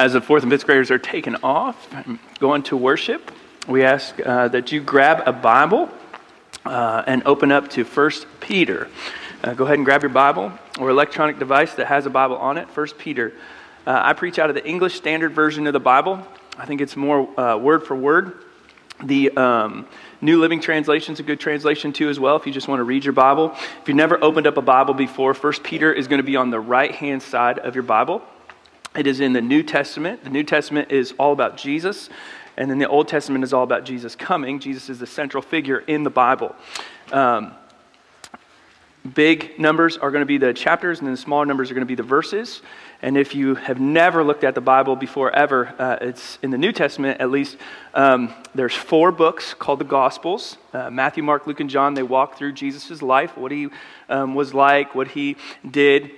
As the fourth and fifth graders are taken off, going to worship, we ask uh, that you grab a Bible uh, and open up to 1 Peter. Uh, go ahead and grab your Bible or electronic device that has a Bible on it. 1 Peter. Uh, I preach out of the English Standard Version of the Bible. I think it's more uh, word for word. The um, New Living Translation is a good translation too, as well, if you just want to read your Bible. If you've never opened up a Bible before, 1 Peter is going to be on the right hand side of your Bible. It is in the New Testament. The New Testament is all about Jesus, and then the Old Testament is all about Jesus coming. Jesus is the central figure in the Bible. Um, big numbers are going to be the chapters, and then the smaller numbers are going to be the verses. And if you have never looked at the Bible before ever, uh, it's in the New Testament at least. Um, there's four books called the Gospels uh, Matthew, Mark, Luke, and John. They walk through Jesus' life, what he um, was like, what he did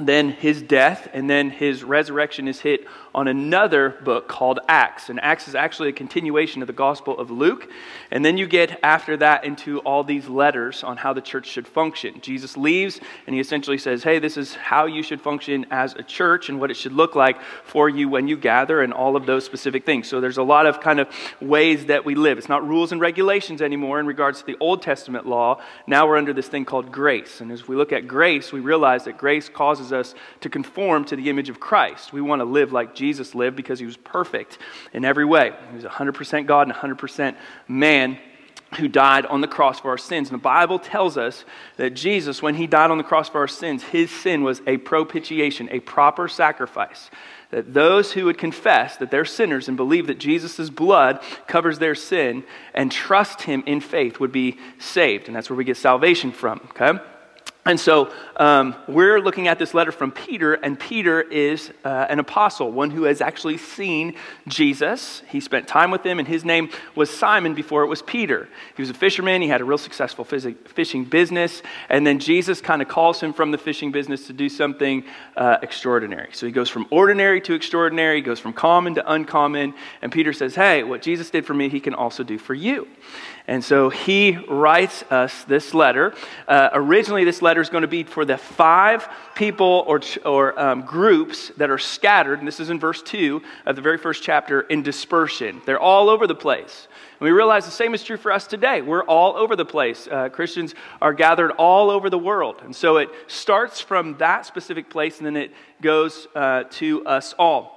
then his death and then his resurrection is hit on another book called Acts. And Acts is actually a continuation of the Gospel of Luke. And then you get after that into all these letters on how the church should function. Jesus leaves and he essentially says, Hey, this is how you should function as a church and what it should look like for you when you gather and all of those specific things. So there's a lot of kind of ways that we live. It's not rules and regulations anymore in regards to the Old Testament law. Now we're under this thing called grace. And as we look at grace, we realize that grace causes us to conform to the image of Christ. We want to live like Jesus Jesus lived because he was perfect in every way. He was 100% God and 100% man who died on the cross for our sins. And the Bible tells us that Jesus, when he died on the cross for our sins, his sin was a propitiation, a proper sacrifice. That those who would confess that they're sinners and believe that Jesus' blood covers their sin and trust him in faith would be saved. And that's where we get salvation from, okay? And so um, we're looking at this letter from Peter, and Peter is uh, an apostle, one who has actually seen Jesus. He spent time with him, and his name was Simon before it was Peter. He was a fisherman, he had a real successful fishing business, and then Jesus kind of calls him from the fishing business to do something uh, extraordinary. So he goes from ordinary to extraordinary, he goes from common to uncommon, and Peter says, Hey, what Jesus did for me, he can also do for you. And so he writes us this letter. Uh, originally, this letter is going to be for the five people or, or um, groups that are scattered, and this is in verse 2 of the very first chapter, in dispersion. They're all over the place. And we realize the same is true for us today. We're all over the place. Uh, Christians are gathered all over the world. And so it starts from that specific place and then it goes uh, to us all.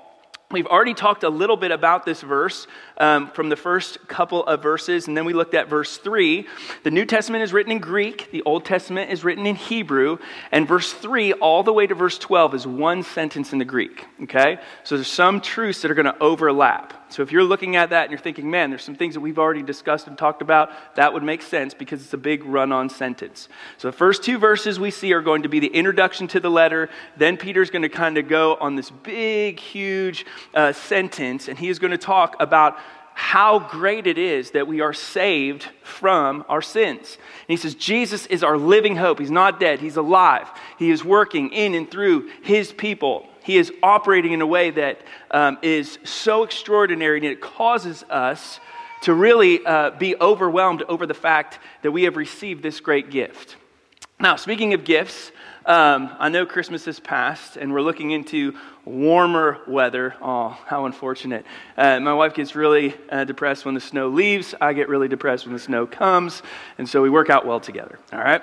We've already talked a little bit about this verse um, from the first couple of verses, and then we looked at verse 3. The New Testament is written in Greek, the Old Testament is written in Hebrew, and verse 3 all the way to verse 12 is one sentence in the Greek. Okay? So there's some truths that are going to overlap. So if you're looking at that and you're thinking, man, there's some things that we've already discussed and talked about, that would make sense because it's a big run on sentence. So the first two verses we see are going to be the introduction to the letter. Then Peter's going to kind of go on this big, huge uh, sentence, and he is going to talk about how great it is that we are saved from our sins. And he says, Jesus is our living hope. He's not dead, He's alive. He is working in and through His people. He is operating in a way that um, is so extraordinary and it causes us to really uh, be overwhelmed over the fact that we have received this great gift. Now, speaking of gifts, um, I know Christmas has passed and we're looking into warmer weather. Oh, how unfortunate. Uh, my wife gets really uh, depressed when the snow leaves. I get really depressed when the snow comes. And so we work out well together, all right?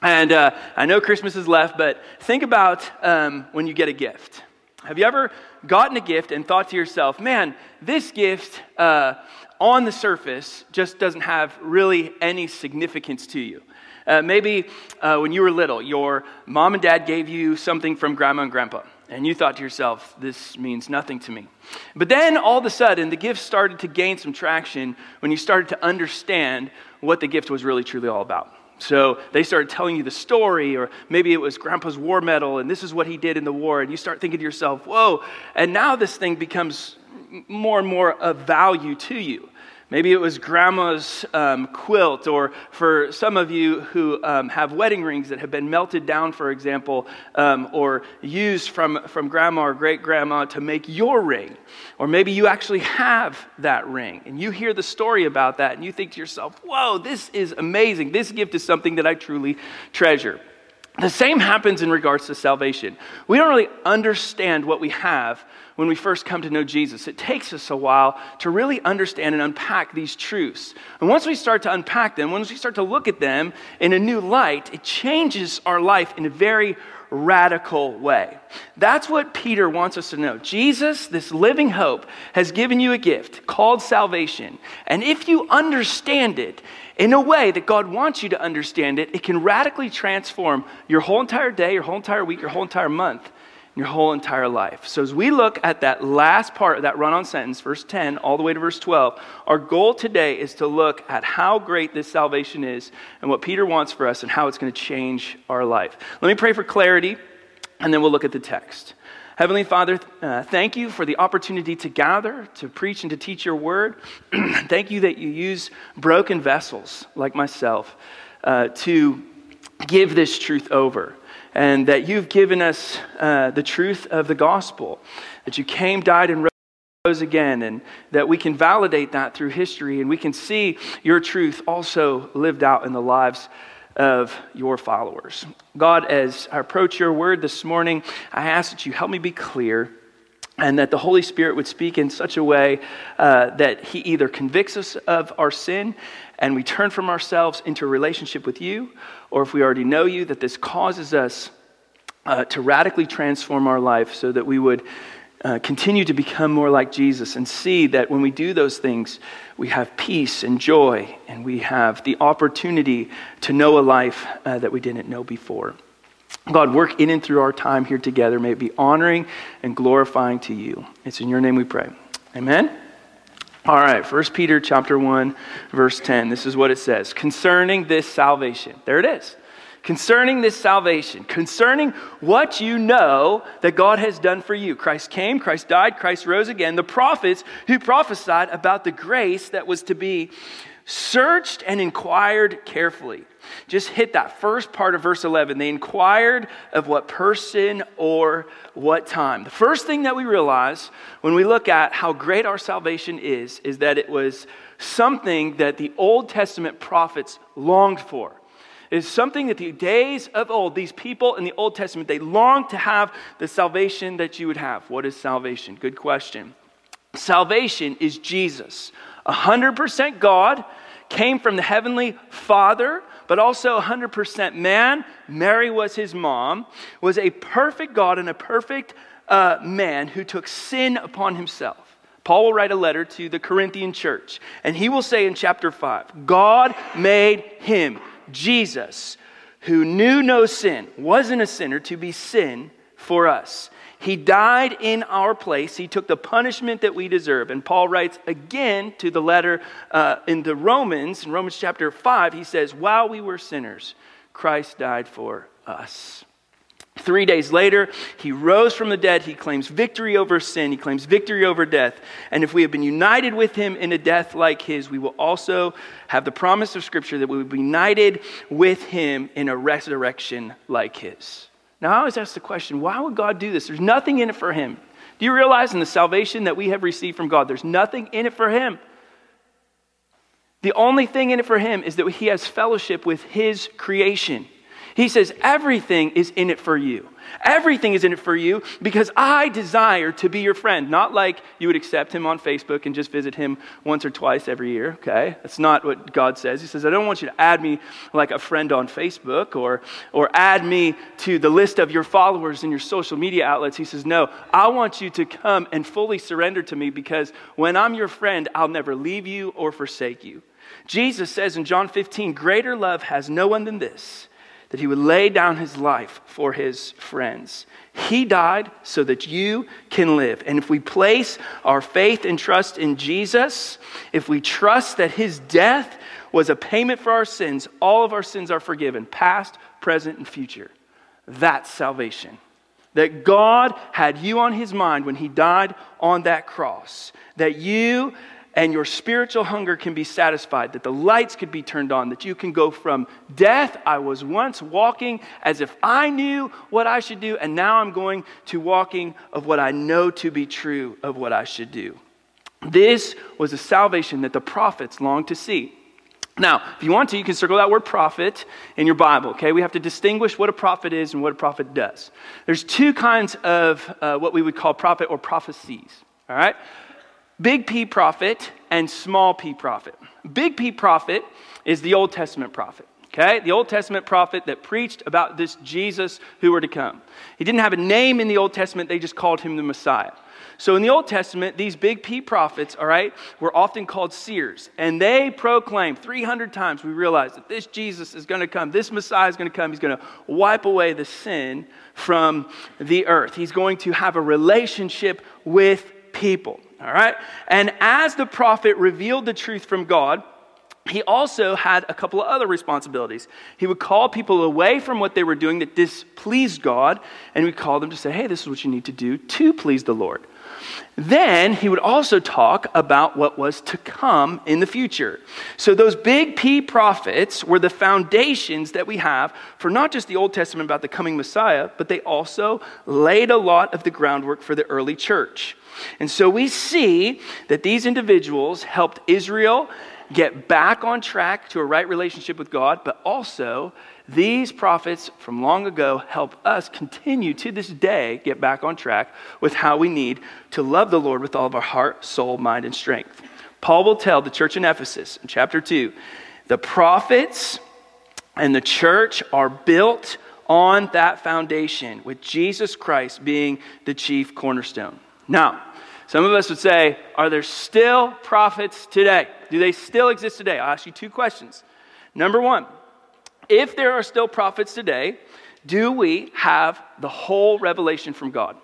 And uh, I know Christmas is left, but think about um, when you get a gift. Have you ever gotten a gift and thought to yourself, man, this gift uh, on the surface just doesn't have really any significance to you? Uh, maybe uh, when you were little, your mom and dad gave you something from grandma and grandpa, and you thought to yourself, this means nothing to me. But then all of a sudden, the gift started to gain some traction when you started to understand what the gift was really truly all about. So they started telling you the story, or maybe it was grandpa's war medal, and this is what he did in the war. And you start thinking to yourself, whoa. And now this thing becomes more and more of value to you. Maybe it was grandma's um, quilt, or for some of you who um, have wedding rings that have been melted down, for example, um, or used from, from grandma or great grandma to make your ring. Or maybe you actually have that ring and you hear the story about that and you think to yourself, whoa, this is amazing. This gift is something that I truly treasure. The same happens in regards to salvation. We don't really understand what we have when we first come to know Jesus. It takes us a while to really understand and unpack these truths. And once we start to unpack them, once we start to look at them in a new light, it changes our life in a very radical way. That's what Peter wants us to know. Jesus, this living hope, has given you a gift called salvation. And if you understand it, in a way that God wants you to understand it, it can radically transform your whole entire day, your whole entire week, your whole entire month, your whole entire life. So, as we look at that last part of that run on sentence, verse 10, all the way to verse 12, our goal today is to look at how great this salvation is and what Peter wants for us and how it's going to change our life. Let me pray for clarity, and then we'll look at the text. Heavenly Father, uh, thank you for the opportunity to gather, to preach, and to teach your word. thank you that you use broken vessels like myself uh, to give this truth over. And that you've given us uh, the truth of the gospel, that you came, died, and rose again, and that we can validate that through history, and we can see your truth also lived out in the lives of your followers. God, as I approach your word this morning, I ask that you help me be clear and that the Holy Spirit would speak in such a way uh, that He either convicts us of our sin and we turn from ourselves into a relationship with you, or if we already know you, that this causes us uh, to radically transform our life so that we would uh, continue to become more like Jesus and see that when we do those things, we have peace and joy, and we have the opportunity to know a life uh, that we didn't know before. God, work in and through our time here together. May it be honoring and glorifying to you. It's in your name we pray. Amen. All right, 1 Peter chapter 1, verse 10. This is what it says. Concerning this salvation. There it is concerning this salvation, concerning what you know that God has done for you. Christ came, Christ died, Christ rose again. The prophets who prophesied about the grace that was to be searched and inquired carefully. Just hit that first part of verse 11. They inquired of what person or what time. The first thing that we realize when we look at how great our salvation is, is that it was something that the Old Testament prophets longed for is something that the days of old, these people in the Old Testament, they longed to have the salvation that you would have. What is salvation? Good question. Salvation is Jesus, 100% God, came from the heavenly Father, but also 100% man. Mary was his mom, was a perfect God and a perfect uh, man who took sin upon himself. Paul will write a letter to the Corinthian church, and he will say in chapter 5 God made him Jesus, who knew no sin, wasn't a sinner, to be sin for us. He died in our place. He took the punishment that we deserve. And Paul writes again to the letter uh, in the Romans, in Romans chapter 5, he says, While we were sinners, Christ died for us. Three days later, he rose from the dead. He claims victory over sin. He claims victory over death. And if we have been united with him in a death like his, we will also have the promise of Scripture that we will be united with him in a resurrection like his. Now, I always ask the question why would God do this? There's nothing in it for him. Do you realize in the salvation that we have received from God, there's nothing in it for him? The only thing in it for him is that he has fellowship with his creation. He says, Everything is in it for you. Everything is in it for you because I desire to be your friend. Not like you would accept him on Facebook and just visit him once or twice every year, okay? That's not what God says. He says, I don't want you to add me like a friend on Facebook or, or add me to the list of your followers in your social media outlets. He says, No, I want you to come and fully surrender to me because when I'm your friend, I'll never leave you or forsake you. Jesus says in John 15, Greater love has no one than this that he would lay down his life for his friends. He died so that you can live. And if we place our faith and trust in Jesus, if we trust that his death was a payment for our sins, all of our sins are forgiven, past, present, and future. That's salvation. That God had you on his mind when he died on that cross. That you and your spiritual hunger can be satisfied, that the lights could be turned on, that you can go from death, I was once walking as if I knew what I should do, and now I'm going to walking of what I know to be true of what I should do. This was a salvation that the prophets longed to see. Now, if you want to, you can circle that word prophet in your Bible, okay? We have to distinguish what a prophet is and what a prophet does. There's two kinds of uh, what we would call prophet or prophecies, all right? Big P prophet and small p prophet. Big P prophet is the Old Testament prophet. Okay? The Old Testament prophet that preached about this Jesus who were to come. He didn't have a name in the Old Testament, they just called him the Messiah. So in the Old Testament, these big P prophets, all right, were often called seers. And they proclaimed 300 times, we realize that this Jesus is going to come, this Messiah is going to come, he's going to wipe away the sin from the earth. He's going to have a relationship with people. All right? And as the prophet revealed the truth from God, he also had a couple of other responsibilities. He would call people away from what they were doing that displeased God, and he would call them to say, hey, this is what you need to do to please the Lord. Then he would also talk about what was to come in the future. So, those big P prophets were the foundations that we have for not just the Old Testament about the coming Messiah, but they also laid a lot of the groundwork for the early church. And so we see that these individuals helped Israel get back on track to a right relationship with God, but also these prophets from long ago help us continue to this day get back on track with how we need to love the Lord with all of our heart, soul, mind, and strength. Paul will tell the church in Ephesus in chapter 2 the prophets and the church are built on that foundation, with Jesus Christ being the chief cornerstone. Now, some of us would say, Are there still prophets today? Do they still exist today? I'll ask you two questions. Number one, if there are still prophets today, do we have the whole revelation from God?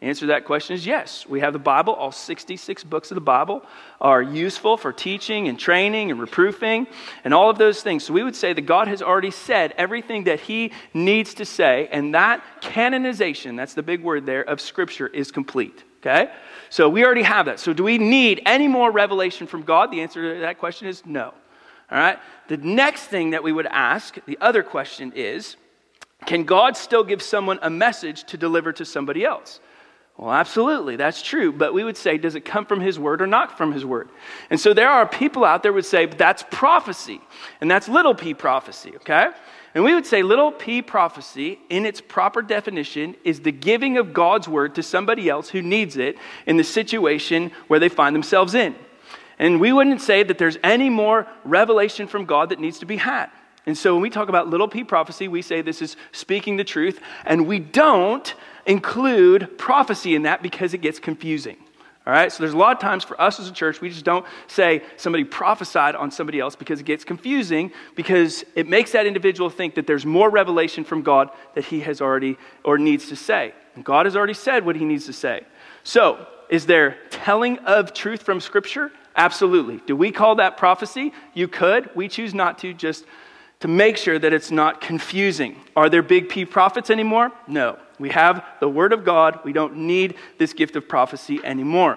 The answer to that question is yes. We have the Bible. All 66 books of the Bible are useful for teaching and training and reproofing and all of those things. So we would say that God has already said everything that He needs to say, and that canonization, that's the big word there, of Scripture is complete. Okay? So we already have that. So do we need any more revelation from God? The answer to that question is no. All right? The next thing that we would ask, the other question is can God still give someone a message to deliver to somebody else? Well, absolutely, that's true. But we would say, does it come from His Word or not from His Word? And so there are people out there would say, that's prophecy, and that's little p prophecy, okay? And we would say little p prophecy, in its proper definition, is the giving of God's word to somebody else who needs it in the situation where they find themselves in. And we wouldn't say that there's any more revelation from God that needs to be had. And so when we talk about little p prophecy, we say this is speaking the truth, and we don't include prophecy in that because it gets confusing. All right, so there's a lot of times for us as a church, we just don't say somebody prophesied on somebody else because it gets confusing, because it makes that individual think that there's more revelation from God that he has already or needs to say. And God has already said what he needs to say. So, is there telling of truth from Scripture? Absolutely. Do we call that prophecy? You could. We choose not to, just to make sure that it's not confusing. Are there big P prophets anymore? No. We have the Word of God. We don't need this gift of prophecy anymore.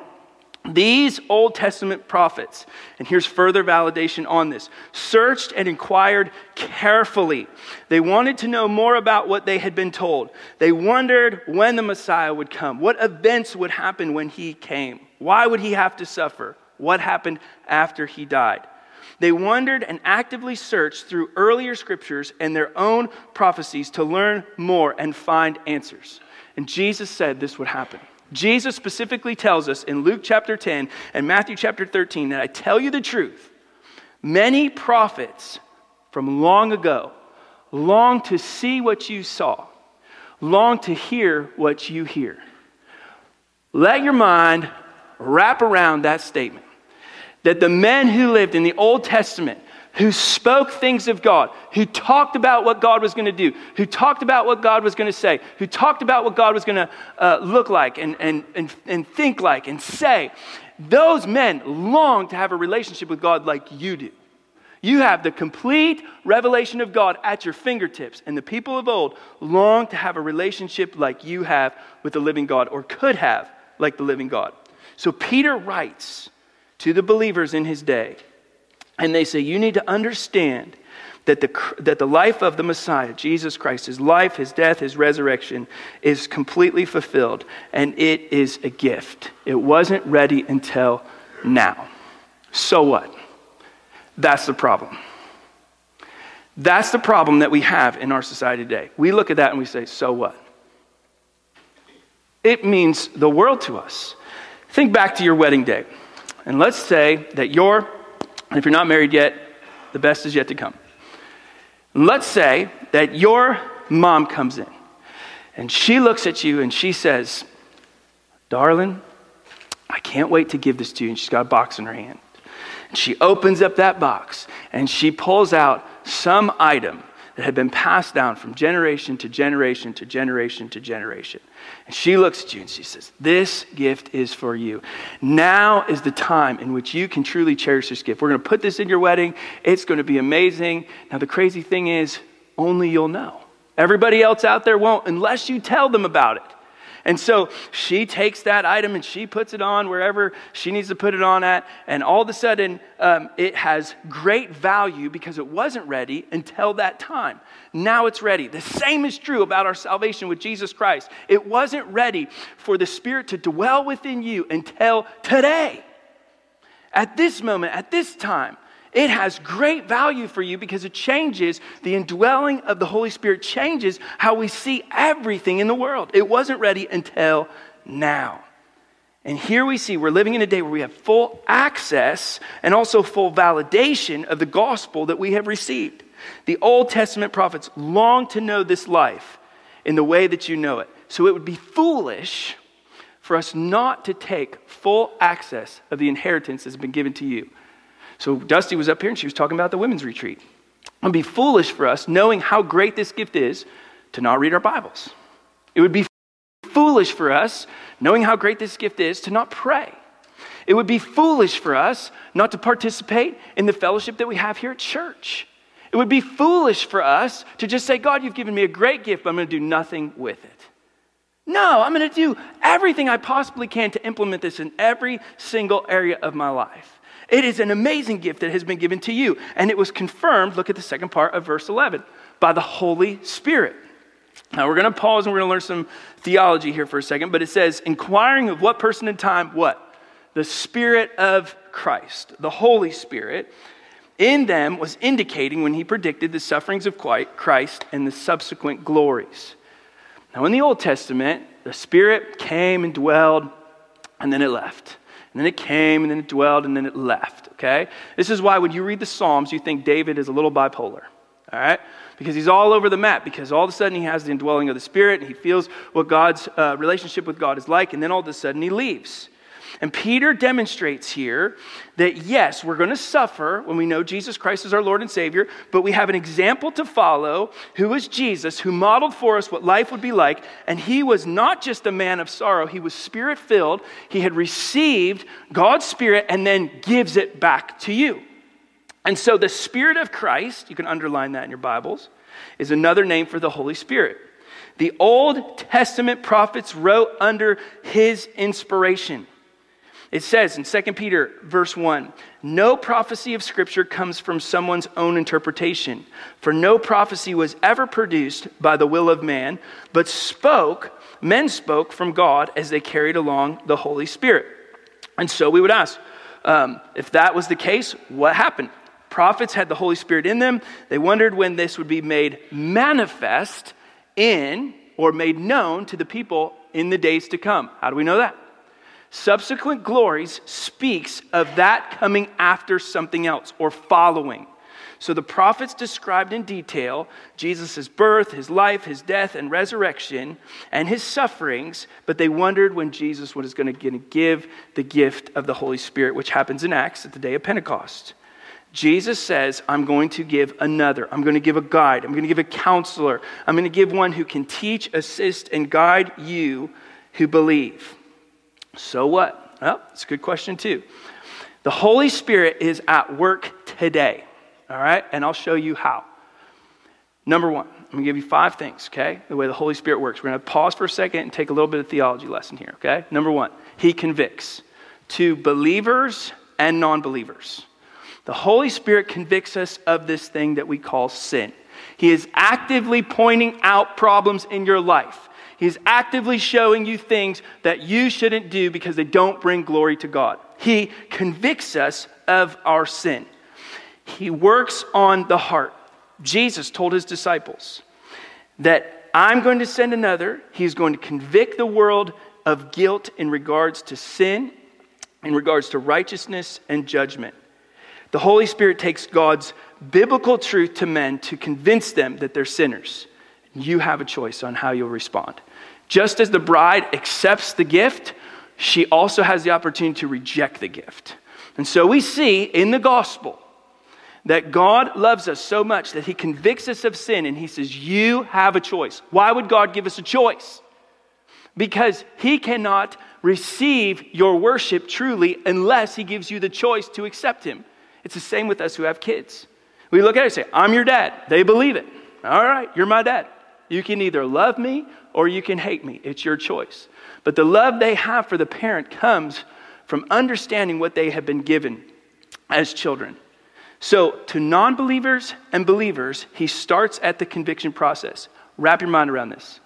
These Old Testament prophets, and here's further validation on this, searched and inquired carefully. They wanted to know more about what they had been told. They wondered when the Messiah would come, what events would happen when he came, why would he have to suffer, what happened after he died. They wondered and actively searched through earlier scriptures and their own prophecies to learn more and find answers. And Jesus said this would happen. Jesus specifically tells us in Luke chapter 10 and Matthew chapter 13 that I tell you the truth. Many prophets from long ago long to see what you saw, long to hear what you hear. Let your mind wrap around that statement that the men who lived in the Old Testament who spoke things of God, who talked about what God was going to do, who talked about what God was going to say, who talked about what God was going to uh, look like and, and, and, and think like and say. Those men long to have a relationship with God like you do. You have the complete revelation of God at your fingertips, and the people of old long to have a relationship like you have with the living God, or could have like the living God. So Peter writes to the believers in his day and they say, You need to understand that the, that the life of the Messiah, Jesus Christ, his life, his death, his resurrection, is completely fulfilled, and it is a gift. It wasn't ready until now. So what? That's the problem. That's the problem that we have in our society today. We look at that and we say, So what? It means the world to us. Think back to your wedding day. And let's say that you're if you're not married yet, the best is yet to come. Let's say that your mom comes in and she looks at you and she says, Darling, I can't wait to give this to you. And she's got a box in her hand. And she opens up that box and she pulls out some item that had been passed down from generation to generation to generation to generation. And she looks at you and she says, This gift is for you. Now is the time in which you can truly cherish this gift. We're going to put this in your wedding. It's going to be amazing. Now, the crazy thing is, only you'll know. Everybody else out there won't unless you tell them about it. And so she takes that item and she puts it on wherever she needs to put it on at. And all of a sudden, um, it has great value because it wasn't ready until that time. Now it's ready. The same is true about our salvation with Jesus Christ. It wasn't ready for the Spirit to dwell within you until today. At this moment, at this time, it has great value for you because it changes the indwelling of the Holy Spirit, changes how we see everything in the world. It wasn't ready until now. And here we see we're living in a day where we have full access and also full validation of the gospel that we have received. The Old Testament prophets long to know this life in the way that you know it. So it would be foolish for us not to take full access of the inheritance that's been given to you. So Dusty was up here and she was talking about the women's retreat. It would be foolish for us, knowing how great this gift is, to not read our Bibles. It would be foolish for us, knowing how great this gift is, to not pray. It would be foolish for us not to participate in the fellowship that we have here at church. It would be foolish for us to just say, God, you've given me a great gift, but I'm going to do nothing with it. No, I'm going to do everything I possibly can to implement this in every single area of my life. It is an amazing gift that has been given to you. And it was confirmed, look at the second part of verse 11, by the Holy Spirit. Now we're going to pause and we're going to learn some theology here for a second, but it says, inquiring of what person in time, what? The Spirit of Christ, the Holy Spirit, in them was indicating when he predicted the sufferings of Christ and the subsequent glories. Now in the Old Testament, the Spirit came and dwelled, and then it left. And then it came, and then it dwelled, and then it left, okay? This is why when you read the Psalms, you think David is a little bipolar, all right? Because he's all over the map, because all of a sudden he has the indwelling of the Spirit, and he feels what God's uh, relationship with God is like, and then all of a sudden he leaves. And Peter demonstrates here that yes, we're going to suffer when we know Jesus Christ is our Lord and Savior, but we have an example to follow who is Jesus, who modeled for us what life would be like. And he was not just a man of sorrow, he was spirit filled. He had received God's Spirit and then gives it back to you. And so the Spirit of Christ, you can underline that in your Bibles, is another name for the Holy Spirit. The Old Testament prophets wrote under his inspiration. It says in 2 Peter, verse 1 No prophecy of Scripture comes from someone's own interpretation, for no prophecy was ever produced by the will of man, but spoke, men spoke from God as they carried along the Holy Spirit. And so we would ask, um, if that was the case, what happened? Prophets had the Holy Spirit in them. They wondered when this would be made manifest in or made known to the people in the days to come. How do we know that? Subsequent glories speaks of that coming after something else or following. So the prophets described in detail Jesus' birth, his life, his death, and resurrection, and his sufferings, but they wondered when Jesus was going to give the gift of the Holy Spirit, which happens in Acts at the day of Pentecost. Jesus says, I'm going to give another. I'm going to give a guide. I'm going to give a counselor. I'm going to give one who can teach, assist, and guide you who believe. So what? Well, it's a good question, too. The Holy Spirit is at work today, all right? And I'll show you how. Number one, I'm to give you five things, okay? The way the Holy Spirit works. We're to pause for a second and take a little bit of theology lesson here, okay? Number one, He convicts to believers and non believers. The Holy Spirit convicts us of this thing that we call sin. He is actively pointing out problems in your life. He's actively showing you things that you shouldn't do because they don't bring glory to God. He convicts us of our sin. He works on the heart. Jesus told his disciples that I'm going to send another. He's going to convict the world of guilt in regards to sin, in regards to righteousness and judgment. The Holy Spirit takes God's biblical truth to men to convince them that they're sinners. You have a choice on how you'll respond. Just as the bride accepts the gift, she also has the opportunity to reject the gift. And so we see in the gospel that God loves us so much that he convicts us of sin and he says, You have a choice. Why would God give us a choice? Because he cannot receive your worship truly unless he gives you the choice to accept him. It's the same with us who have kids. We look at it and say, I'm your dad. They believe it. All right, you're my dad. You can either love me or you can hate me. It's your choice. But the love they have for the parent comes from understanding what they have been given as children. So, to non believers and believers, he starts at the conviction process. Wrap your mind around this.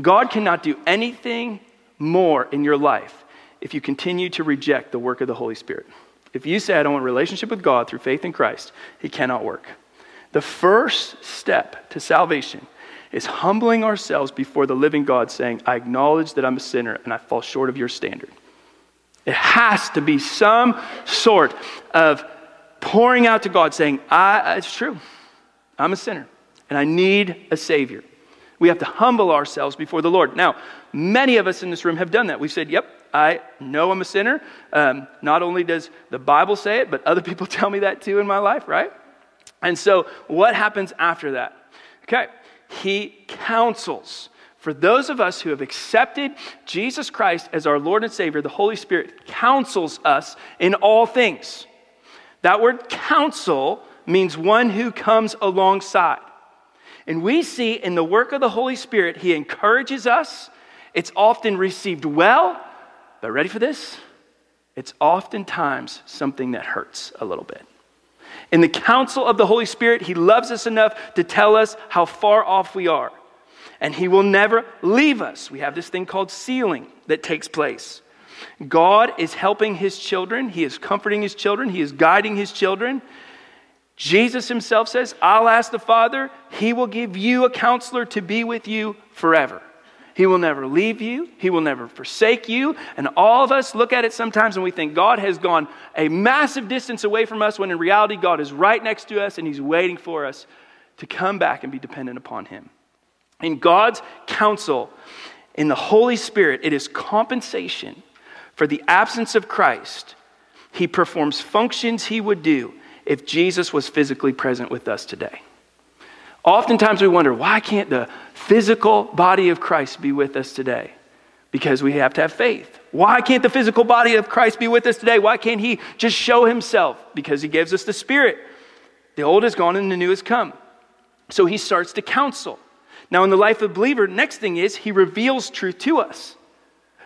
God cannot do anything more in your life if you continue to reject the work of the Holy Spirit. If you say, I don't want a relationship with God through faith in Christ, He cannot work. The first step to salvation is humbling ourselves before the living God, saying, I acknowledge that I'm a sinner and I fall short of your standard. It has to be some sort of pouring out to God, saying, It's true, I'm a sinner and I need a Savior. We have to humble ourselves before the Lord. Now, many of us in this room have done that. We've said, Yep, I know I'm a sinner. Um, not only does the Bible say it, but other people tell me that too in my life, right? And so, what happens after that? Okay, he counsels. For those of us who have accepted Jesus Christ as our Lord and Savior, the Holy Spirit counsels us in all things. That word counsel means one who comes alongside. And we see in the work of the Holy Spirit, He encourages us. It's often received well, but ready for this? It's oftentimes something that hurts a little bit. In the counsel of the Holy Spirit, He loves us enough to tell us how far off we are. And He will never leave us. We have this thing called sealing that takes place. God is helping His children, He is comforting His children, He is guiding His children. Jesus Himself says, I'll ask the Father, He will give you a counselor to be with you forever. He will never leave you. He will never forsake you. And all of us look at it sometimes and we think God has gone a massive distance away from us when in reality God is right next to us and He's waiting for us to come back and be dependent upon Him. In God's counsel, in the Holy Spirit, it is compensation for the absence of Christ. He performs functions He would do if Jesus was physically present with us today. Oftentimes we wonder, why can't the physical body of Christ be with us today? Because we have to have faith. Why can't the physical body of Christ be with us today? Why can't he just show himself? Because he gives us the Spirit. The old is gone and the new has come. So he starts to counsel. Now, in the life of a believer, next thing is he reveals truth to us.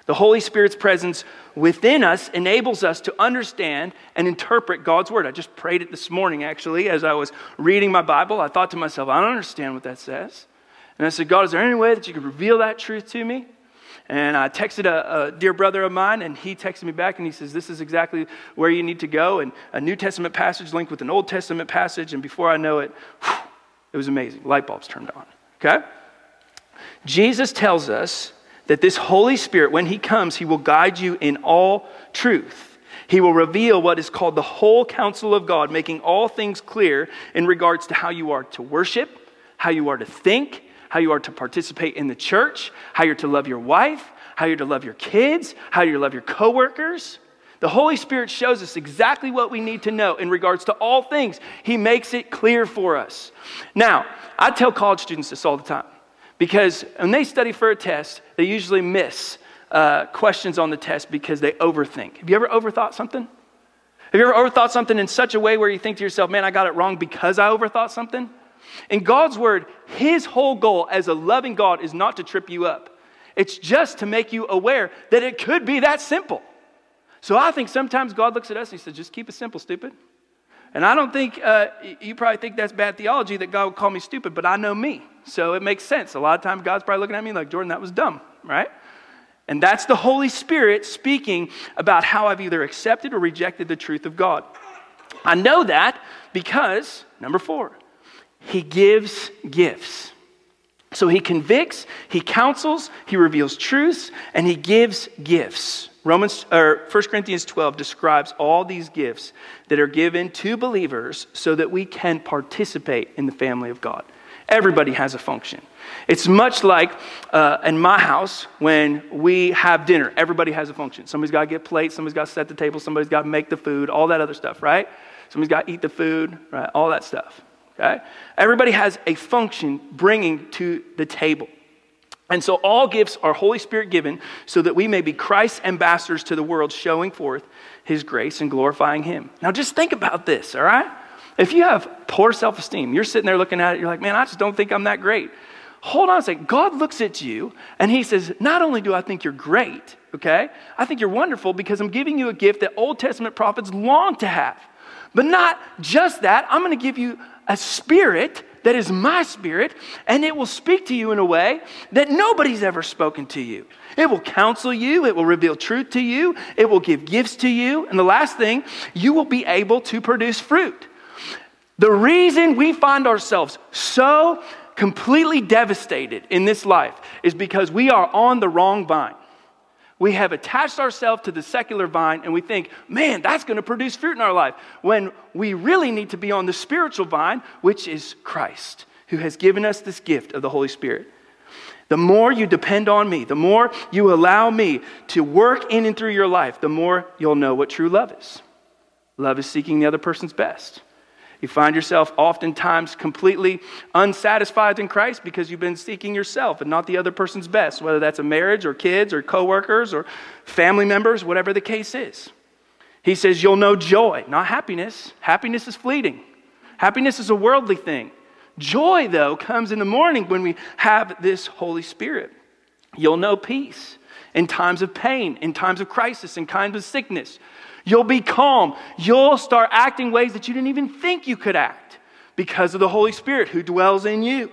The Holy Spirit's presence within us enables us to understand and interpret God's word. I just prayed it this morning, actually, as I was reading my Bible. I thought to myself, I don't understand what that says. And I said, God, is there any way that you could reveal that truth to me? And I texted a, a, dear brother of mine, and he texted me back, and he says, This is exactly where you need to go. And a New Testament passage linked with an Old Testament passage. And before I know it, whew, it was amazing. Light bulbs turned on. Okay? Jesus tells us that this Holy Spirit, when He comes, He will guide you in all truth. He will reveal what is called the whole counsel of God, making all things clear in regards to how you are to worship, how you are to think, how you are to participate in the church, how you're to love your wife, how you're to love your kids, how to love your coworkers. The Holy Spirit shows us exactly what we need to know in regards to all things. He makes it clear for us. Now, I tell college students this all the time because when they study for a test, they usually miss uh, questions on the test because they overthink. Have you ever overthought something? Have you ever overthought something in such a way where you think to yourself, man, I got it wrong because I overthought something? In God's word, his whole goal as a loving God is not to trip you up. It's just to make you aware that it could be that simple. So I think sometimes God looks at us and he says, just keep it simple, stupid. And I don't think, uh, you probably think that's bad theology that God would call me stupid, but I know me. So it makes sense. A lot of times God's probably looking at me like, Jordan, that was dumb, right? And that's the Holy Spirit speaking about how I've either accepted or rejected the truth of God. I know that because, number four, He gives gifts. So He convicts, He counsels, He reveals truths, and He gives gifts. Romans or 1 Corinthians 12 describes all these gifts that are given to believers so that we can participate in the family of God. Everybody has a function. It's much like uh, in my house when we have dinner. Everybody has a function. Somebody's got to get plates, somebody's got to set the table, somebody's got to make the food, all that other stuff, right? Somebody's got to eat the food, right? All that stuff, okay? Everybody has a function bringing to the table. And so all gifts are Holy Spirit given so that we may be Christ's ambassadors to the world, showing forth his grace and glorifying him. Now just think about this, all right? If you have poor self esteem, you're sitting there looking at it, you're like, man, I just don't think I'm that great. Hold on a second. God looks at you and he says, Not only do I think you're great, okay, I think you're wonderful because I'm giving you a gift that Old Testament prophets long to have. But not just that, I'm going to give you a spirit that is my spirit, and it will speak to you in a way that nobody's ever spoken to you. It will counsel you, it will reveal truth to you, it will give gifts to you, and the last thing, you will be able to produce fruit. The reason we find ourselves so completely devastated in this life is because we are on the wrong vine. We have attached ourselves to the secular vine and we think, man, that's going to produce fruit in our life. When we really need to be on the spiritual vine, which is Christ, who has given us this gift of the Holy Spirit. The more you depend on me, the more you allow me to work in and through your life, the more you'll know what true love is. Love is seeking the other person's best. You find yourself oftentimes completely unsatisfied in Christ because you've been seeking yourself and not the other person's best, whether that's a marriage or kids or coworkers or family members, whatever the case is. He says, You'll know joy, not happiness. Happiness is fleeting, happiness is a worldly thing. Joy, though, comes in the morning when we have this Holy Spirit. You'll know peace in times of pain, in times of crisis, in times of sickness. You'll be calm. You'll start acting ways that you didn't even think you could act because of the Holy Spirit who dwells in you.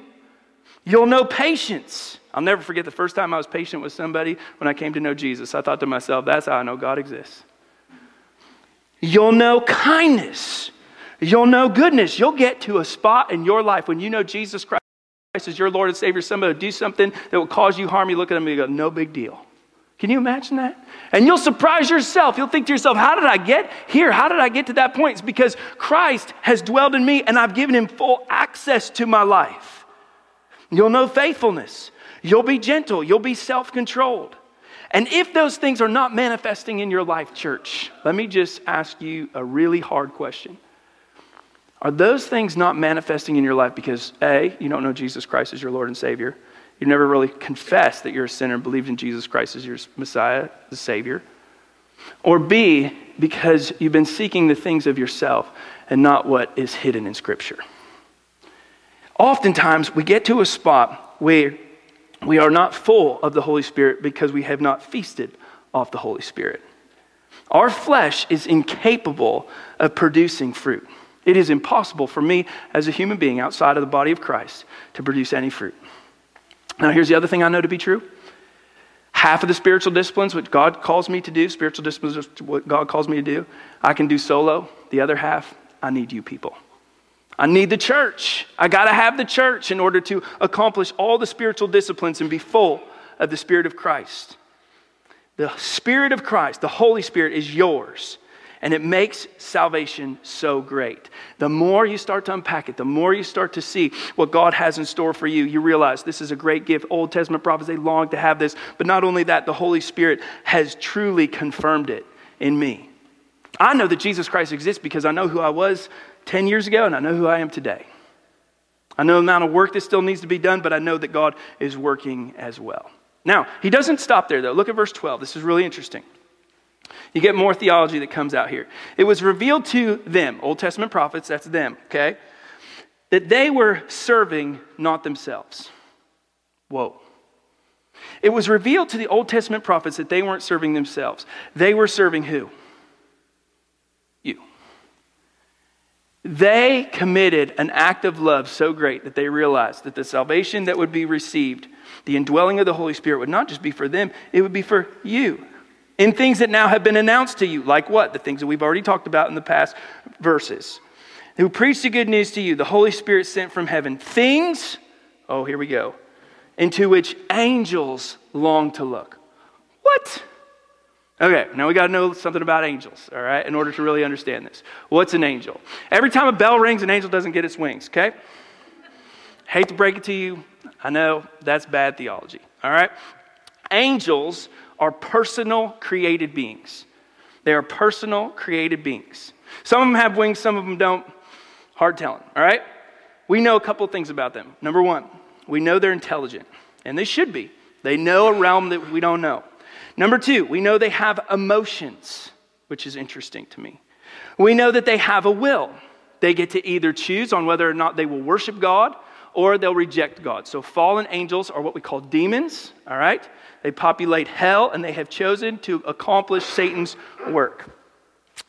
You'll know patience. I'll never forget the first time I was patient with somebody when I came to know Jesus. I thought to myself, that's how I know God exists. You'll know kindness. You'll know goodness. You'll get to a spot in your life when you know Jesus Christ is your Lord and Savior. Somebody will do something that will cause you harm. You look at them and you go, no big deal. Can you imagine that? And you'll surprise yourself. You'll think to yourself, how did I get here? How did I get to that point? It's because Christ has dwelled in me and I've given him full access to my life. You'll know faithfulness. You'll be gentle. You'll be self controlled. And if those things are not manifesting in your life, church, let me just ask you a really hard question. Are those things not manifesting in your life because A, you don't know Jesus Christ as your Lord and Savior? You've never really confessed that you're a sinner and believed in Jesus Christ as your Messiah, the Savior. Or B, because you've been seeking the things of yourself and not what is hidden in Scripture. Oftentimes, we get to a spot where we are not full of the Holy Spirit because we have not feasted off the Holy Spirit. Our flesh is incapable of producing fruit. It is impossible for me as a human being outside of the body of Christ to produce any fruit. Now, here's the other thing I know to be true. Half of the spiritual disciplines, what God calls me to do, spiritual disciplines what God calls me to do, I can do solo. The other half, I need you people. I need the church. I got to have the church in order to accomplish all the spiritual disciplines and be full of the Spirit of Christ. The Spirit of Christ, the Holy Spirit, is yours. And it makes salvation so great. The more you start to unpack it, the more you start to see what God has in store for you, you realize this is a great gift. Old Testament prophets, they long to have this. But not only that, the Holy Spirit has truly confirmed it in me. I know that Jesus Christ exists because I know who I was 10 years ago and I know who I am today. I know the amount of work that still needs to be done, but I know that God is working as well. Now, he doesn't stop there, though. Look at verse 12. This is really interesting. You get more theology that comes out here. It was revealed to them, Old Testament prophets, that's them, okay, that they were serving not themselves. Whoa. It was revealed to the Old Testament prophets that they weren't serving themselves. They were serving who? You. They committed an act of love so great that they realized that the salvation that would be received, the indwelling of the Holy Spirit, would not just be for them, it would be for you. In things that now have been announced to you, like what? The things that we've already talked about in the past verses. Who preached the good news to you, the Holy Spirit sent from heaven. Things, oh, here we go, into which angels long to look. What? Okay, now we got to know something about angels, all right, in order to really understand this. What's an angel? Every time a bell rings, an angel doesn't get its wings, okay? Hate to break it to you. I know that's bad theology, all right? Angels are personal created beings. They are personal created beings. Some of them have wings, some of them don't. Hard telling, all right? We know a couple things about them. Number one, we know they're intelligent, and they should be. They know a realm that we don't know. Number two, we know they have emotions, which is interesting to me. We know that they have a will. They get to either choose on whether or not they will worship God or they'll reject God. So, fallen angels are what we call demons, all right? They populate hell and they have chosen to accomplish Satan's work.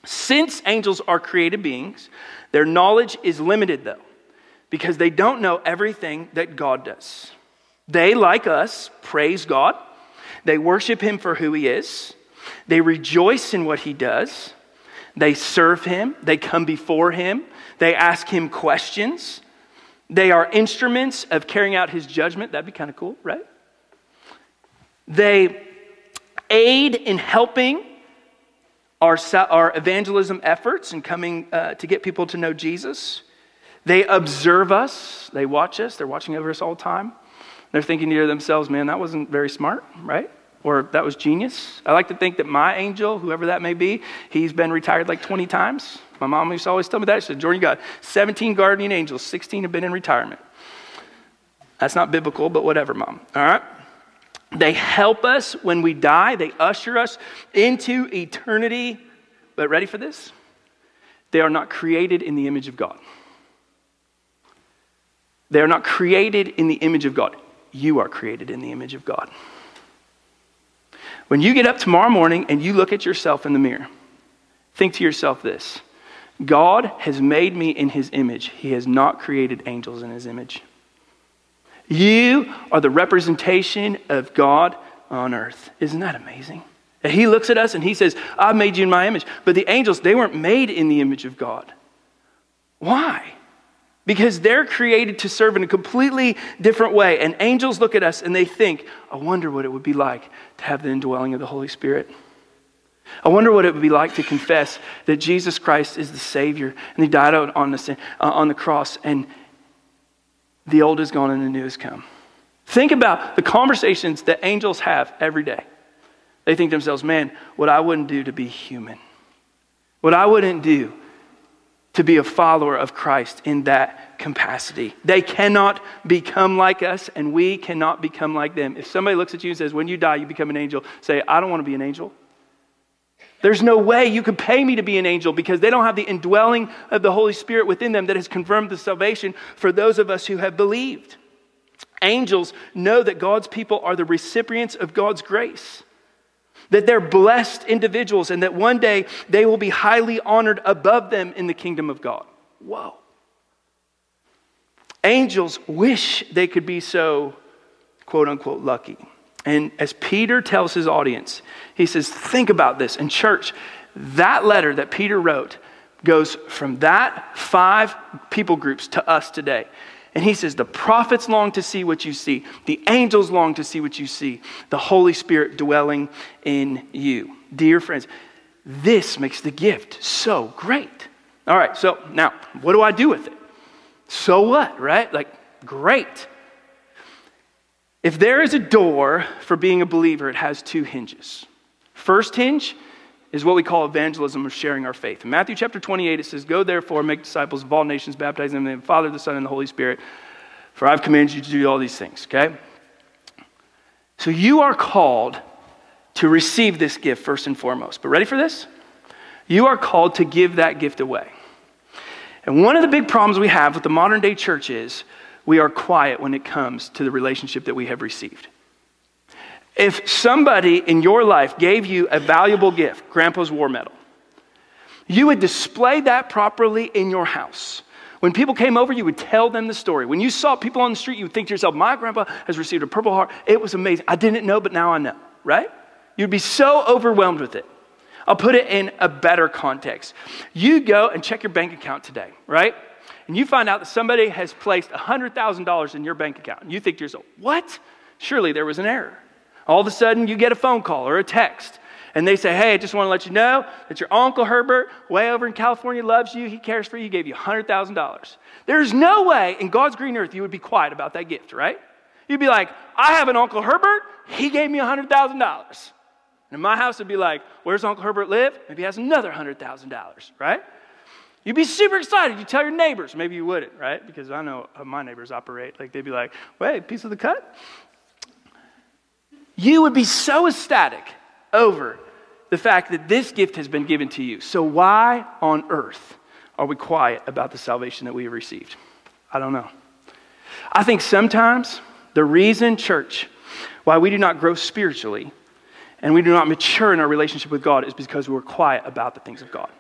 Since angels are created beings, their knowledge is limited, though, because they don't know everything that God does. They, like us, praise God, they worship Him for who He is, they rejoice in what He does, they serve Him, they come before Him, they ask Him questions. They are instruments of carrying out his judgment. That'd be kind of cool, right? They aid in helping our, our evangelism efforts and coming uh, to get people to know Jesus. They observe us, they watch us, they're watching over us all the time. They're thinking to themselves, man, that wasn't very smart, right? Or that was genius. I like to think that my angel, whoever that may be, he's been retired like 20 times. My mom used to always tell me that. She said, Jordan, you got 17 guardian angels, 16 have been in retirement. That's not biblical, but whatever, mom. All right? They help us when we die, they usher us into eternity. But ready for this? They are not created in the image of God. They are not created in the image of God. You are created in the image of God. When you get up tomorrow morning and you look at yourself in the mirror, think to yourself this God has made me in his image, he has not created angels in his image. You are the representation of God on earth. Isn't that amazing? He looks at us and he says, I've made you in my image. But the angels, they weren't made in the image of God. Why? Because they're created to serve in a completely different way. And angels look at us and they think, I wonder what it would be like to have the indwelling of the Holy Spirit. I wonder what it would be like to confess that Jesus Christ is the Savior and He died out on the, uh, on the cross and the old is gone and the new has come. Think about the conversations that angels have every day. They think to themselves, man, what I wouldn't do to be human, what I wouldn't do to be a follower of Christ in that capacity. They cannot become like us, and we cannot become like them. If somebody looks at you and says, when you die, you become an angel, say, I don't want to be an angel. There's no way you could pay me to be an angel because they don't have the indwelling of the Holy Spirit within them that has confirmed the salvation for those of us who have believed. Angels know that God's people are the recipients of God's grace, that they're blessed individuals, and that one day they will be highly honored above them in the kingdom of God. Whoa. Angels wish they could be so, quote unquote, lucky. And as Peter tells his audience, he says, Think about this. In church, that letter that Peter wrote goes from that five people groups to us today. And he says, The prophets long to see what you see, the angels long to see what you see, the Holy Spirit dwelling in you. Dear friends, this makes the gift so great. All right, so now, what do I do with it? So what, right? Like, great. If there is a door for being a believer, it has two hinges. First hinge is what we call evangelism or sharing our faith. In Matthew chapter 28, it says, Go therefore, make disciples of all nations, baptizing them in the name of the Father, the Son, and the Holy Spirit, for I've commanded you to do all these things, okay? So you are called to receive this gift first and foremost. But ready for this? You are called to give that gift away. And one of the big problems we have with the modern day church is we are quiet when it comes to the relationship that we have received. If somebody in your life gave you a valuable gift, Grandpa's War Medal, you would display that properly in your house. When people came over, you would tell them the story. When you saw people on the street, you would think to yourself, My grandpa has received a Purple Heart. It was amazing. I didn't know, but now I know, right? You'd be so overwhelmed with it. I'll put it in a better context. You go and check your bank account today, right? And you find out that somebody has placed $100,000 in your bank account. And you think to yourself, What? Surely there was an error. All of a sudden, you get a phone call or a text, and they say, Hey, I just want to let you know that your Uncle Herbert, way over in California, loves you. He cares for you. He gave you $100,000. There's no way in God's green earth you would be quiet about that gift, right? You'd be like, I have an Uncle Herbert. He gave me $100,000. And in my house, it'd be like, Where's Uncle Herbert live? Maybe he has another $100,000, right? You'd be super excited. You tell your neighbors. Maybe you wouldn't, right? Because I know how my neighbors operate. Like they'd be like, wait, piece of the cut? you would be so ecstatic over the fact that this gift has been given to you. So, why on earth are we quiet about the salvation that we have received? I don't know. I think sometimes the reason, church, why we do not grow spiritually and we do not mature in our relationship with God is because we're quiet about the things of God.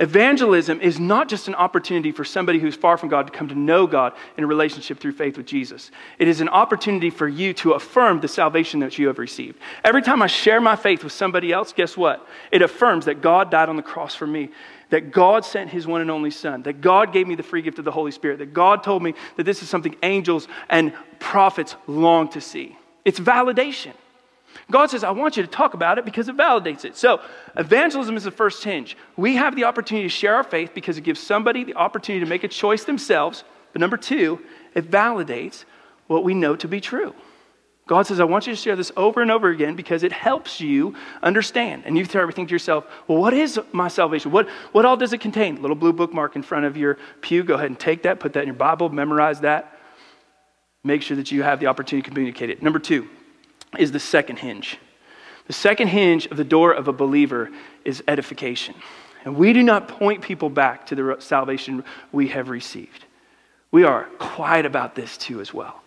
Evangelism is not just an opportunity for somebody who's far from God to come to know God in a relationship through faith with Jesus. It is an opportunity for you to affirm the salvation that you have received. Every time I share my faith with somebody else, guess what? It affirms that God died on the cross for me, that God sent his one and only Son, that God gave me the free gift of the Holy Spirit, that God told me that this is something angels and prophets long to see. It's validation. God says, I want you to talk about it because it validates it. So, evangelism is the first hinge. We have the opportunity to share our faith because it gives somebody the opportunity to make a choice themselves. But number two, it validates what we know to be true. God says, I want you to share this over and over again because it helps you understand. And you start everything to yourself, well, what is my salvation? What, what all does it contain? Little blue bookmark in front of your pew. Go ahead and take that, put that in your Bible, memorize that. Make sure that you have the opportunity to communicate it. Number two, is the second hinge. The second hinge of the door of a believer is edification. And we do not point people back to the salvation we have received. We are quiet about this too, as well.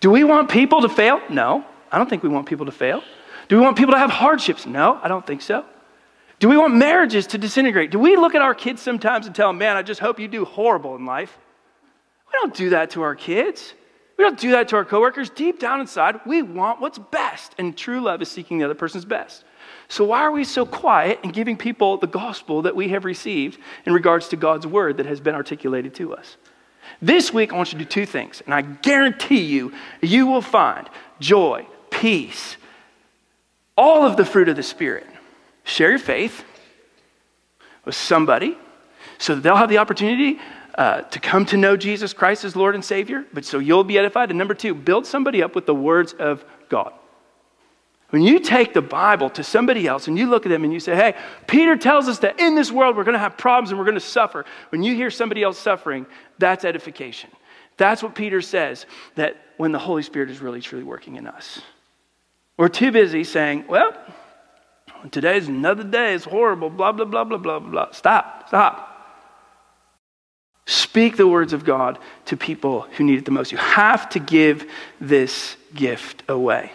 Do we want people to fail? No, I don't think we want people to fail. Do we want people to have hardships? No, I don't think so. Do we want marriages to disintegrate? Do we look at our kids sometimes and tell them, man, I just hope you do horrible in life? We don't do that to our kids. We don't do that to our coworkers. Deep down inside, we want what's best, and true love is seeking the other person's best. So, why are we so quiet in giving people the gospel that we have received in regards to God's word that has been articulated to us? This week, I want you to do two things, and I guarantee you, you will find joy, peace, all of the fruit of the Spirit. Share your faith with somebody so that they'll have the opportunity uh, to come to know Jesus Christ as Lord and Savior, but so you'll be edified. And number two, build somebody up with the words of God. When you take the Bible to somebody else and you look at them and you say, hey, Peter tells us that in this world we're going to have problems and we're going to suffer. When you hear somebody else suffering, that's edification. That's what Peter says, that when the Holy Spirit is really, truly working in us. We're too busy saying, well, today's another day, it's horrible, blah, blah, blah, blah, blah, blah. Stop, stop. Speak the words of God to people who need it the most. You have to give this gift away.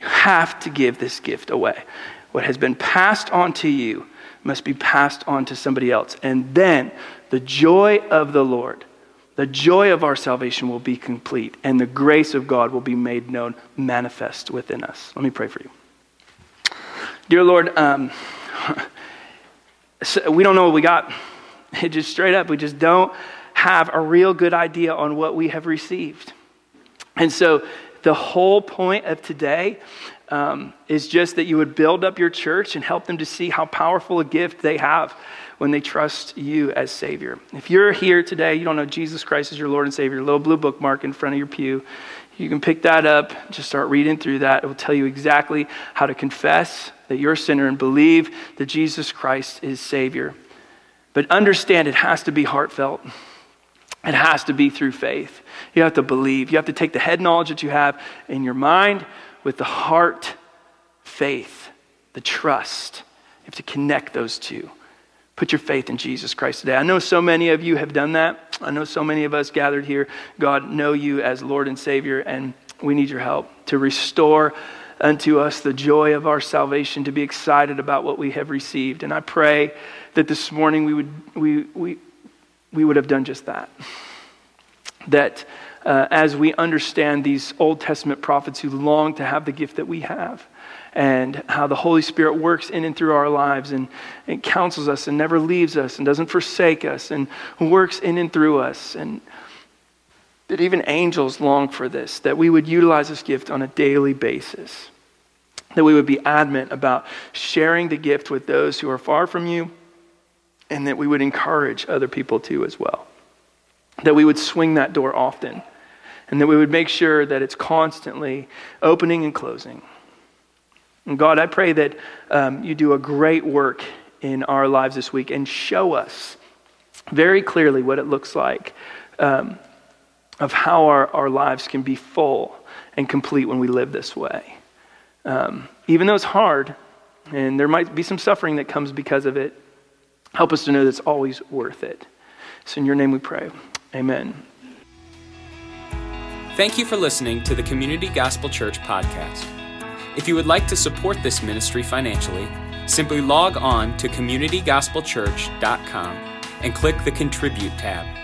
You have to give this gift away. What has been passed on to you must be passed on to somebody else. And then the joy of the Lord, the joy of our salvation will be complete, and the grace of God will be made known, manifest within us. Let me pray for you. Dear Lord, um, we don't know what we got. It just straight up, we just don't have a real good idea on what we have received. And so the whole point of today um, is just that you would build up your church and help them to see how powerful a gift they have when they trust you as Savior. If you're here today, you don't know Jesus Christ as your Lord and Savior, little blue bookmark in front of your pew, you can pick that up, just start reading through that. It will tell you exactly how to confess that you're a sinner and believe that Jesus Christ is Savior. But understand it has to be heartfelt. It has to be through faith. You have to believe. You have to take the head knowledge that you have in your mind with the heart faith, the trust. You have to connect those two. Put your faith in Jesus Christ today. I know so many of you have done that. I know so many of us gathered here, God, know you as Lord and Savior, and we need your help to restore unto us the joy of our salvation, to be excited about what we have received. And I pray that this morning we would, we, we, we would have done just that. That uh, as we understand these Old Testament prophets who long to have the gift that we have, and how the Holy Spirit works in and through our lives and, and counsels us and never leaves us and doesn't forsake us and works in and through us. And that even angels long for this, that we would utilize this gift on a daily basis, that we would be adamant about sharing the gift with those who are far from you and that we would encourage other people to as well. That we would swing that door often, and that we would make sure that it's constantly opening and closing. And God, I pray that um, you do a great work in our lives this week and show us very clearly what it looks like um, of how our, our lives can be full and complete when we live this way. Um, even though it's hard, and there might be some suffering that comes because of it, Help us to know that it's always worth it. So, in your name we pray. Amen. Thank you for listening to the Community Gospel Church podcast. If you would like to support this ministry financially, simply log on to communitygospelchurch.com and click the Contribute tab.